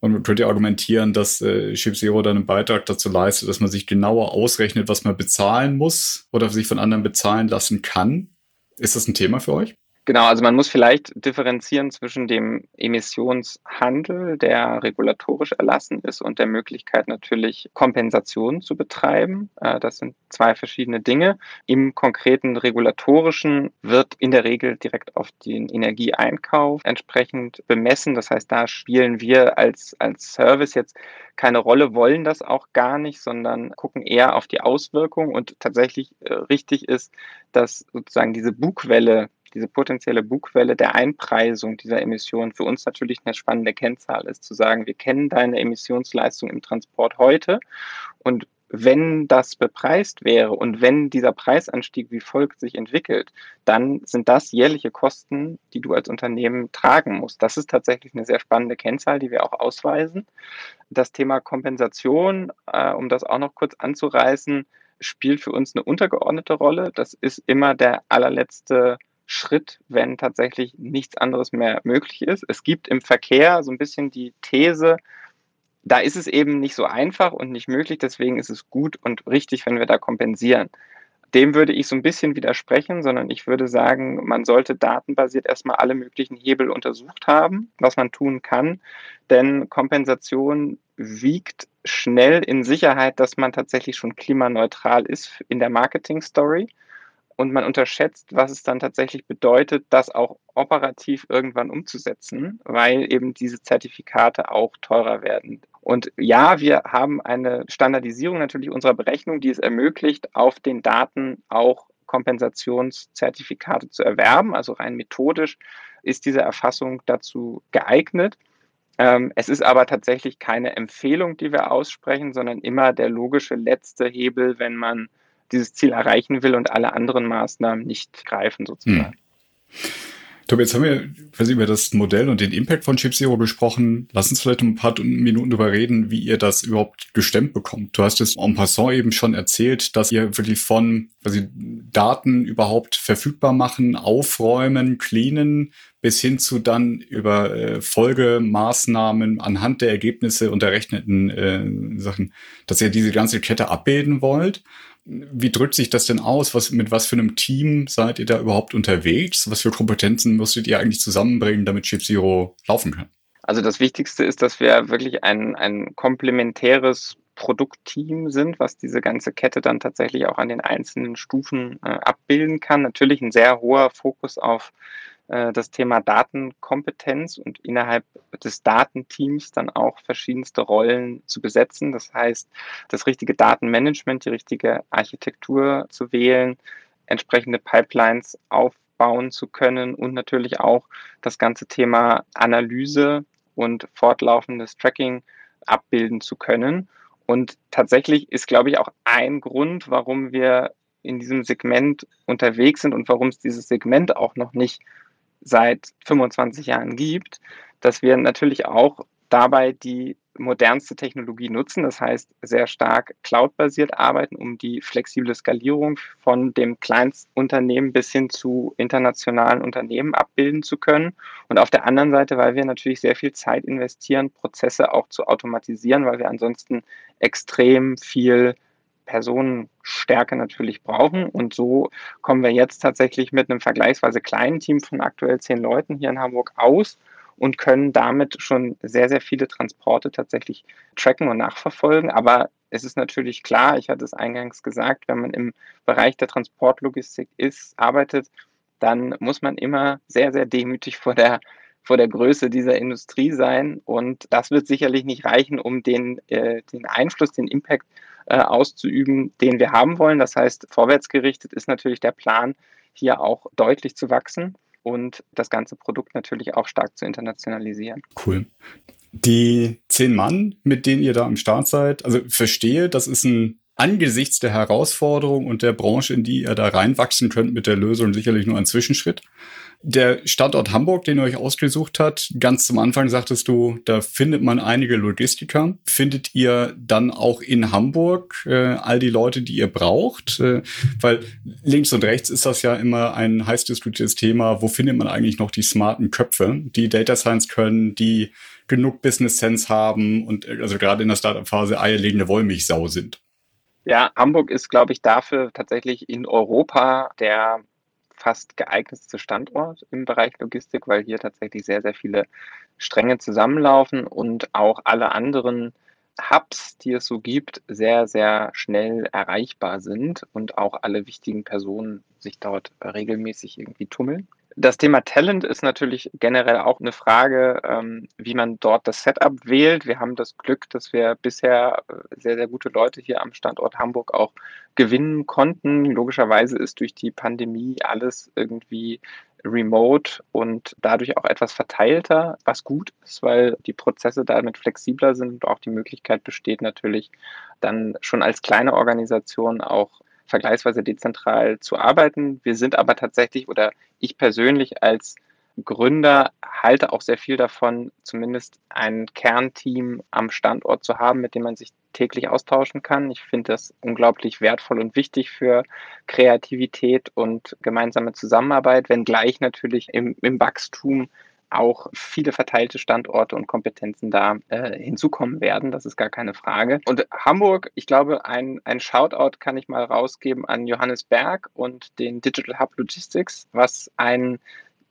Und man könnte argumentieren, dass äh, Chip Zero dann einen Beitrag dazu leistet, dass man sich genauer ausrechnet, was man bezahlen muss oder sich von anderen bezahlen lassen kann. Ist das ein Thema für euch? Genau, also man muss vielleicht differenzieren zwischen dem Emissionshandel, der regulatorisch erlassen ist, und der Möglichkeit natürlich Kompensationen zu betreiben. Äh, das sind zwei verschiedene Dinge. Im konkreten regulatorischen wird in der Regel direkt auf den Energieeinkauf entsprechend bemessen. Das heißt, da spielen wir als, als Service jetzt keine Rolle, wollen das auch gar nicht, sondern gucken eher auf die Auswirkungen. Und tatsächlich äh, richtig ist, dass sozusagen diese Bugwelle diese potenzielle Bugwelle der Einpreisung dieser Emissionen für uns natürlich eine spannende Kennzahl ist, zu sagen, wir kennen deine Emissionsleistung im Transport heute und wenn das bepreist wäre und wenn dieser Preisanstieg wie folgt sich entwickelt, dann sind das jährliche Kosten, die du als Unternehmen tragen musst. Das ist tatsächlich eine sehr spannende Kennzahl, die wir auch ausweisen. Das Thema Kompensation, äh, um das auch noch kurz anzureißen, spielt für uns eine untergeordnete Rolle. Das ist immer der allerletzte Schritt, wenn tatsächlich nichts anderes mehr möglich ist. Es gibt im Verkehr so ein bisschen die These, da ist es eben nicht so einfach und nicht möglich, deswegen ist es gut und richtig, wenn wir da kompensieren. Dem würde ich so ein bisschen widersprechen, sondern ich würde sagen, man sollte datenbasiert erstmal alle möglichen Hebel untersucht haben, was man tun kann, denn Kompensation wiegt schnell in Sicherheit, dass man tatsächlich schon klimaneutral ist in der Marketing-Story und man unterschätzt, was es dann tatsächlich bedeutet, das auch operativ irgendwann umzusetzen, weil eben diese Zertifikate auch teurer werden. Und ja, wir haben eine Standardisierung natürlich unserer Berechnung, die es ermöglicht, auf den Daten auch Kompensationszertifikate zu erwerben. Also rein methodisch ist diese Erfassung dazu geeignet. Ähm, es ist aber tatsächlich keine Empfehlung, die wir aussprechen, sondern immer der logische letzte Hebel, wenn man dieses Ziel erreichen will und alle anderen Maßnahmen nicht greifen sozusagen. Hm. Tobi, jetzt haben wir quasi über das Modell und den Impact von Chip Zero gesprochen. Lass uns vielleicht ein paar Minuten darüber reden, wie ihr das überhaupt gestemmt bekommt. Du hast es en passant eben schon erzählt, dass ihr wirklich von quasi Daten überhaupt verfügbar machen, aufräumen, cleanen, bis hin zu dann über äh, Folgemaßnahmen anhand der Ergebnisse und der rechneten äh, Sachen, dass ihr diese ganze Kette abbilden wollt. Wie drückt sich das denn aus? Was, mit was für einem Team seid ihr da überhaupt unterwegs? Was für Kompetenzen musstet ihr eigentlich zusammenbringen, damit Chip Zero laufen kann? Also das Wichtigste ist, dass wir wirklich ein, ein komplementäres Produktteam sind, was diese ganze Kette dann tatsächlich auch an den einzelnen Stufen äh, abbilden kann. Natürlich ein sehr hoher Fokus auf das Thema Datenkompetenz und innerhalb des Datenteams dann auch verschiedenste Rollen zu besetzen. Das heißt, das richtige Datenmanagement, die richtige Architektur zu wählen, entsprechende Pipelines aufbauen zu können und natürlich auch das ganze Thema Analyse und fortlaufendes Tracking abbilden zu können. Und tatsächlich ist, glaube ich, auch ein Grund, warum wir in diesem Segment unterwegs sind und warum es dieses Segment auch noch nicht seit 25 Jahren gibt, dass wir natürlich auch dabei die modernste Technologie nutzen, das heißt sehr stark cloud-basiert arbeiten, um die flexible Skalierung von dem Kleinstunternehmen bis hin zu internationalen Unternehmen abbilden zu können. Und auf der anderen Seite, weil wir natürlich sehr viel Zeit investieren, Prozesse auch zu automatisieren, weil wir ansonsten extrem viel Personenstärke natürlich brauchen. Und so kommen wir jetzt tatsächlich mit einem vergleichsweise kleinen Team von aktuell zehn Leuten hier in Hamburg aus und können damit schon sehr, sehr viele Transporte tatsächlich tracken und nachverfolgen. Aber es ist natürlich klar, ich hatte es eingangs gesagt, wenn man im Bereich der Transportlogistik ist, arbeitet, dann muss man immer sehr, sehr demütig vor der vor der Größe dieser Industrie sein. Und das wird sicherlich nicht reichen, um den, äh, den Einfluss, den Impact äh, auszuüben, den wir haben wollen. Das heißt, vorwärtsgerichtet ist natürlich der Plan, hier auch deutlich zu wachsen und das ganze Produkt natürlich auch stark zu internationalisieren. Cool. Die zehn Mann, mit denen ihr da am Start seid, also verstehe, das ist ein angesichts der Herausforderung und der Branche, in die ihr da reinwachsen könnt mit der Lösung, sicherlich nur ein Zwischenschritt. Der Standort Hamburg, den ihr euch ausgesucht habt, ganz zum Anfang sagtest du, da findet man einige Logistiker. Findet ihr dann auch in Hamburg äh, all die Leute, die ihr braucht? Äh, weil links und rechts ist das ja immer ein heiß diskutiertes Thema. Wo findet man eigentlich noch die smarten Köpfe, die Data Science können, die genug Business Sense haben und äh, also gerade in der Startup-Phase eierlegende Wollmilchsau sind? Ja, Hamburg ist, glaube ich, dafür tatsächlich in Europa der fast geeignetste Standort im Bereich Logistik, weil hier tatsächlich sehr, sehr viele Stränge zusammenlaufen und auch alle anderen Hubs, die es so gibt, sehr, sehr schnell erreichbar sind und auch alle wichtigen Personen sich dort regelmäßig irgendwie tummeln. Das Thema Talent ist natürlich generell auch eine Frage, ähm, wie man dort das Setup wählt. Wir haben das Glück, dass wir bisher äh, sehr, sehr gute Leute hier am Standort Hamburg auch gewinnen konnten. Logischerweise ist durch die Pandemie alles irgendwie remote und dadurch auch etwas verteilter, was gut ist, weil die Prozesse damit flexibler sind und auch die Möglichkeit besteht natürlich dann schon als kleine Organisation auch vergleichsweise dezentral zu arbeiten. Wir sind aber tatsächlich oder ich persönlich als Gründer halte auch sehr viel davon, zumindest ein Kernteam am Standort zu haben, mit dem man sich täglich austauschen kann. Ich finde das unglaublich wertvoll und wichtig für Kreativität und gemeinsame Zusammenarbeit, wenngleich natürlich im, im Wachstum auch viele verteilte Standorte und Kompetenzen da äh, hinzukommen werden. Das ist gar keine Frage. Und Hamburg, ich glaube, ein, ein Shoutout kann ich mal rausgeben an Johannes Berg und den Digital Hub Logistics, was ein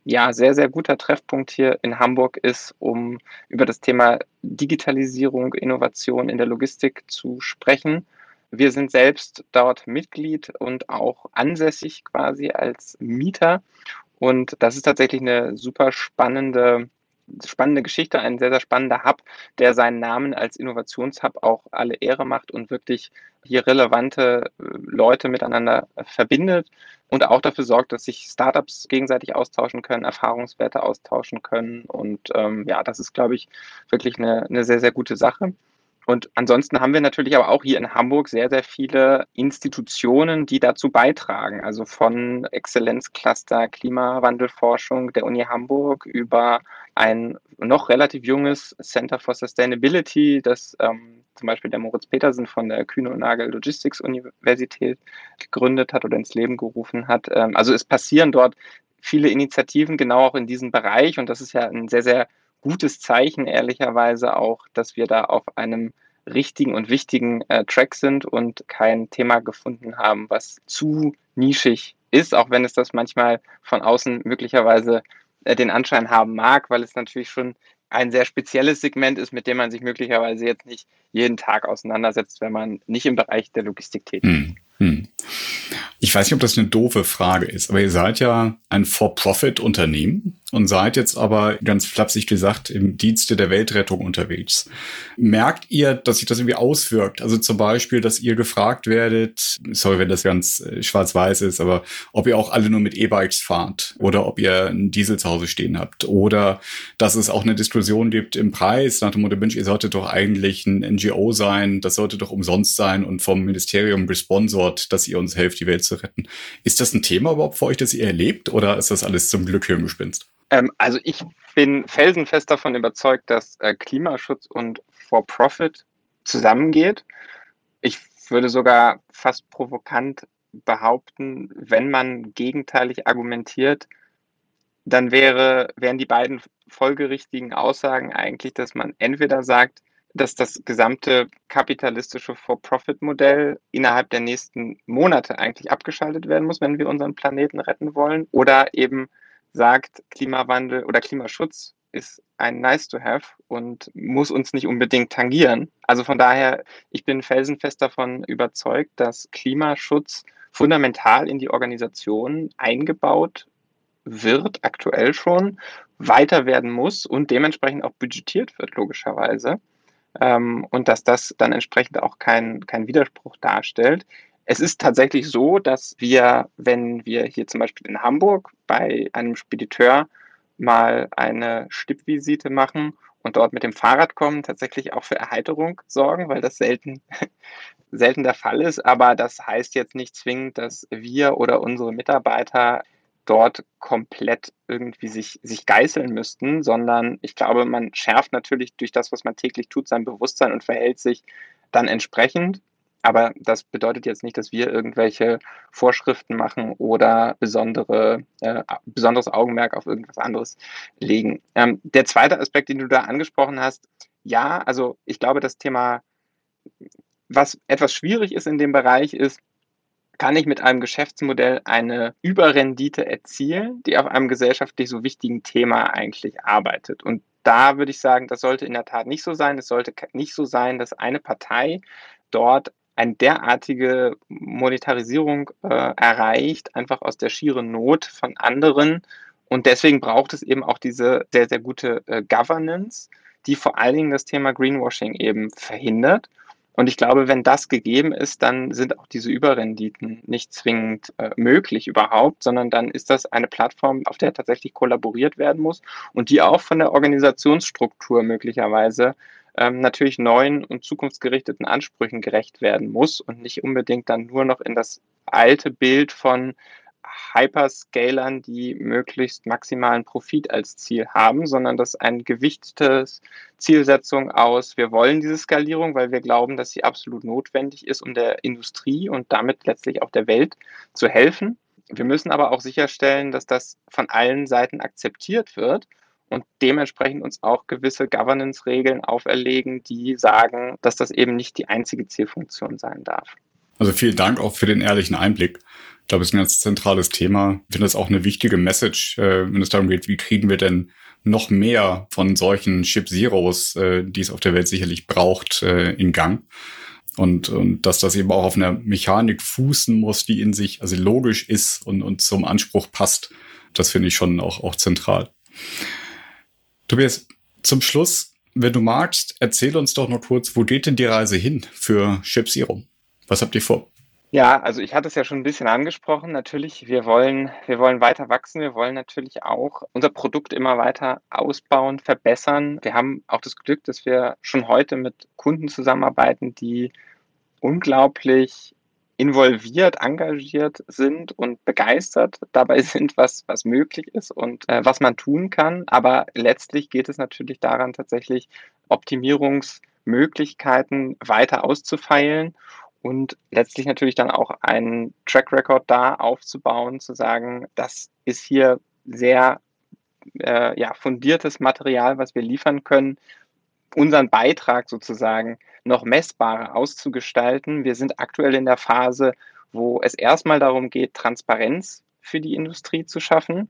ja, sehr, sehr guter Treffpunkt hier in Hamburg ist, um über das Thema Digitalisierung, Innovation in der Logistik zu sprechen. Wir sind selbst dort Mitglied und auch ansässig quasi als Mieter und das ist tatsächlich eine super spannende, spannende Geschichte, ein sehr, sehr spannender Hub, der seinen Namen als Innovationshub auch alle Ehre macht und wirklich hier relevante äh, Leute miteinander verbindet und auch dafür sorgt, dass sich Startups gegenseitig austauschen können, Erfahrungswerte austauschen können. Und ähm, ja, das ist, glaube ich, wirklich eine, eine sehr, sehr gute Sache. Und ansonsten haben wir natürlich aber auch hier in Hamburg sehr, sehr viele Institutionen, die dazu beitragen. Also von Exzellenzcluster Klimawandelforschung der Uni Hamburg über ein noch relativ junges Center for Sustainability, das ähm, zum Beispiel der Moritz Petersen von der Kühne und Nagel Logistics Universität gegründet hat oder ins Leben gerufen hat. Ähm, also es passieren dort viele Initiativen genau auch in diesem Bereich und das ist ja ein sehr, sehr gutes Zeichen, ehrlicherweise auch, dass wir da auf einem richtigen und wichtigen äh, Track sind und kein Thema gefunden haben, was zu nischig ist, auch wenn es das manchmal von außen möglicherweise äh, den Anschein haben mag, weil es natürlich schon ein sehr spezielles Segment ist, mit dem man sich möglicherweise jetzt nicht jeden Tag auseinandersetzt, wenn man nicht im Bereich der Logistik tätig ist. Hm, hm. Ich weiß nicht, ob das eine doofe Frage ist, aber ihr seid ja ein For-Profit-Unternehmen und seid jetzt aber ganz flapsig gesagt im Dienste der Weltrettung unterwegs. Merkt ihr, dass sich das irgendwie auswirkt? Also zum Beispiel, dass ihr gefragt werdet, sorry, wenn das ganz äh, schwarz-weiß ist, aber ob ihr auch alle nur mit E-Bikes fahrt oder ob ihr einen Diesel zu Hause stehen habt oder dass es auch eine Diskussion gibt im Preis nach dem Motto, Mensch, ihr solltet doch eigentlich ein NGO sein, das sollte doch umsonst sein und vom Ministerium gesponsert, dass ihr uns helft, die Welt zu retten. Ist das ein Thema überhaupt für euch, das ihr erlebt oder ist das alles zum Glück Hirngespinst? Ähm, also ich bin felsenfest davon überzeugt, dass äh, Klimaschutz und For-Profit zusammengeht. Ich würde sogar fast provokant behaupten, wenn man gegenteilig argumentiert, dann wäre, wären die beiden folgerichtigen Aussagen eigentlich, dass man entweder sagt, dass das gesamte kapitalistische For-Profit-Modell innerhalb der nächsten Monate eigentlich abgeschaltet werden muss, wenn wir unseren Planeten retten wollen, oder eben sagt, Klimawandel oder Klimaschutz ist ein Nice to have und muss uns nicht unbedingt tangieren. Also von daher, ich bin felsenfest davon überzeugt, dass Klimaschutz fundamental in die Organisation eingebaut wird, aktuell schon, weiter werden muss und dementsprechend auch budgetiert wird, logischerweise ähm, und dass das dann entsprechend auch kein, kein Widerspruch darstellt. Es ist tatsächlich so, dass wir, wenn wir hier zum Beispiel in Hamburg bei einem Spediteur mal eine Stippvisite machen und dort mit dem Fahrrad kommen, tatsächlich auch für Erheiterung sorgen, weil das selten, *laughs* selten der Fall ist. Aber das heißt jetzt nicht zwingend, dass wir oder unsere Mitarbeiter dort komplett irgendwie sich, sich geißeln müssten, sondern ich glaube, man schärft natürlich durch das, was man täglich tut, sein Bewusstsein und verhält sich dann entsprechend. Aber das bedeutet jetzt nicht, dass wir irgendwelche Vorschriften machen oder besondere, äh, besonderes Augenmerk auf irgendwas anderes legen. Ähm, der zweite Aspekt, den du da angesprochen hast, ja, also ich glaube, das Thema, was etwas schwierig ist in dem Bereich, ist, kann ich mit einem Geschäftsmodell eine Überrendite erzielen, die auf einem gesellschaftlich so wichtigen Thema eigentlich arbeitet. Und da würde ich sagen, das sollte in der Tat nicht so sein. Es sollte nicht so sein, dass eine Partei dort eine derartige Monetarisierung äh, erreicht, einfach aus der schieren Not von anderen. Und deswegen braucht es eben auch diese sehr, sehr gute äh, Governance, die vor allen Dingen das Thema Greenwashing eben verhindert. Und ich glaube, wenn das gegeben ist, dann sind auch diese Überrenditen nicht zwingend äh, möglich überhaupt, sondern dann ist das eine Plattform, auf der tatsächlich kollaboriert werden muss und die auch von der Organisationsstruktur möglicherweise ähm, natürlich neuen und zukunftsgerichteten Ansprüchen gerecht werden muss und nicht unbedingt dann nur noch in das alte Bild von Hyperscalern, die möglichst maximalen Profit als Ziel haben, sondern das ein gewichtetes Zielsetzung aus, wir wollen diese Skalierung, weil wir glauben, dass sie absolut notwendig ist, um der Industrie und damit letztlich auch der Welt zu helfen. Wir müssen aber auch sicherstellen, dass das von allen Seiten akzeptiert wird und dementsprechend uns auch gewisse Governance-Regeln auferlegen, die sagen, dass das eben nicht die einzige Zielfunktion sein darf. Also vielen Dank auch für den ehrlichen Einblick. Ich glaube, es ist ein ganz zentrales Thema. Ich finde das auch eine wichtige Message, äh, wenn es darum geht, wie kriegen wir denn noch mehr von solchen Chip Zeros, äh, die es auf der Welt sicherlich braucht, äh, in Gang. Und, und dass das eben auch auf einer Mechanik fußen muss, die in sich also logisch ist und, und zum Anspruch passt. Das finde ich schon auch, auch zentral. Tobias, zum Schluss, wenn du magst, erzähl uns doch noch kurz, wo geht denn die Reise hin für Chip Zero? Was habt ihr vor? Ja, also ich hatte es ja schon ein bisschen angesprochen. Natürlich, wir wollen, wir wollen weiter wachsen. Wir wollen natürlich auch unser Produkt immer weiter ausbauen, verbessern. Wir haben auch das Glück, dass wir schon heute mit Kunden zusammenarbeiten, die unglaublich involviert, engagiert sind und begeistert dabei *laughs* sind, was, was möglich ist und äh, was man tun kann. Aber letztlich geht es natürlich daran, tatsächlich Optimierungsmöglichkeiten weiter auszufeilen und letztlich natürlich dann auch einen Track Record da aufzubauen, zu sagen, das ist hier sehr äh, ja, fundiertes Material, was wir liefern können, unseren Beitrag sozusagen noch messbarer auszugestalten. Wir sind aktuell in der Phase, wo es erstmal darum geht, Transparenz für die Industrie zu schaffen.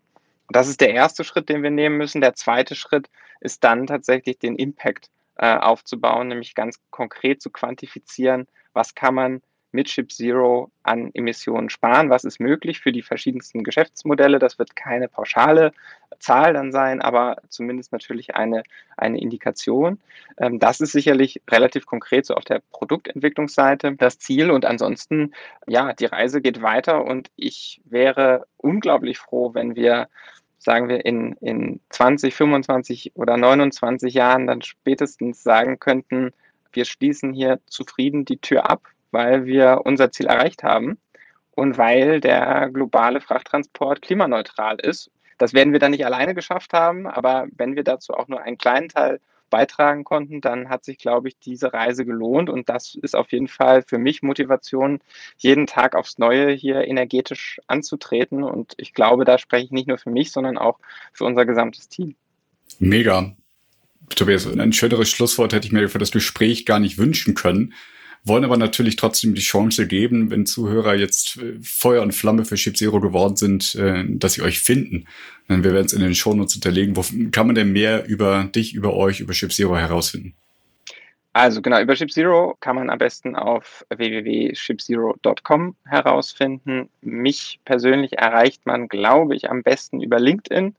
Das ist der erste Schritt, den wir nehmen müssen. Der zweite Schritt ist dann tatsächlich den Impact äh, aufzubauen, nämlich ganz konkret zu quantifizieren, was kann man mit Chip Zero an Emissionen sparen, was ist möglich für die verschiedensten Geschäftsmodelle. Das wird keine pauschale Zahl dann sein, aber zumindest natürlich eine, eine Indikation. Ähm, das ist sicherlich relativ konkret so auf der Produktentwicklungsseite das Ziel. Und ansonsten, ja, die Reise geht weiter und ich wäre unglaublich froh, wenn wir sagen wir, in, in 20, 25 oder 29 Jahren dann spätestens sagen könnten, wir schließen hier zufrieden die Tür ab, weil wir unser Ziel erreicht haben und weil der globale Frachttransport klimaneutral ist. Das werden wir dann nicht alleine geschafft haben, aber wenn wir dazu auch nur einen kleinen Teil beitragen konnten, dann hat sich, glaube ich, diese Reise gelohnt. Und das ist auf jeden Fall für mich Motivation, jeden Tag aufs Neue hier energetisch anzutreten. Und ich glaube, da spreche ich nicht nur für mich, sondern auch für unser gesamtes Team. Mega. Tobias, ein schöneres Schlusswort hätte ich mir für das Gespräch gar nicht wünschen können wollen aber natürlich trotzdem die Chance geben, wenn Zuhörer jetzt äh, Feuer und Flamme für Chip Zero geworden sind, äh, dass sie euch finden. Wir werden es in den Shownotes hinterlegen. Wo kann man denn mehr über dich, über euch, über Chip Zero herausfinden? Also genau, über Chip Zero kann man am besten auf www.chipzero.com herausfinden. Mich persönlich erreicht man, glaube ich, am besten über LinkedIn.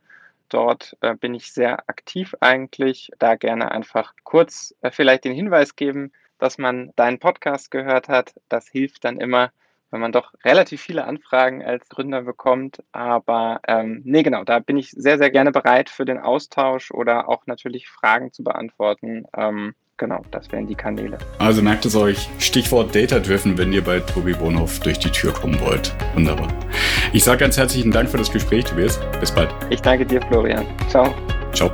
Dort äh, bin ich sehr aktiv eigentlich. Da gerne einfach kurz äh, vielleicht den Hinweis geben, dass man deinen Podcast gehört hat. Das hilft dann immer, wenn man doch relativ viele Anfragen als Gründer bekommt. Aber ähm, nee, genau, da bin ich sehr, sehr gerne bereit für den Austausch oder auch natürlich Fragen zu beantworten. Ähm, genau, das wären die Kanäle. Also merkt es euch, Stichwort Data-Driven, wenn ihr bei Tobi Bonhoff durch die Tür kommen wollt. Wunderbar. Ich sage ganz herzlichen Dank für das Gespräch, Tobias. Bis bald. Ich danke dir, Florian. Ciao. Ciao.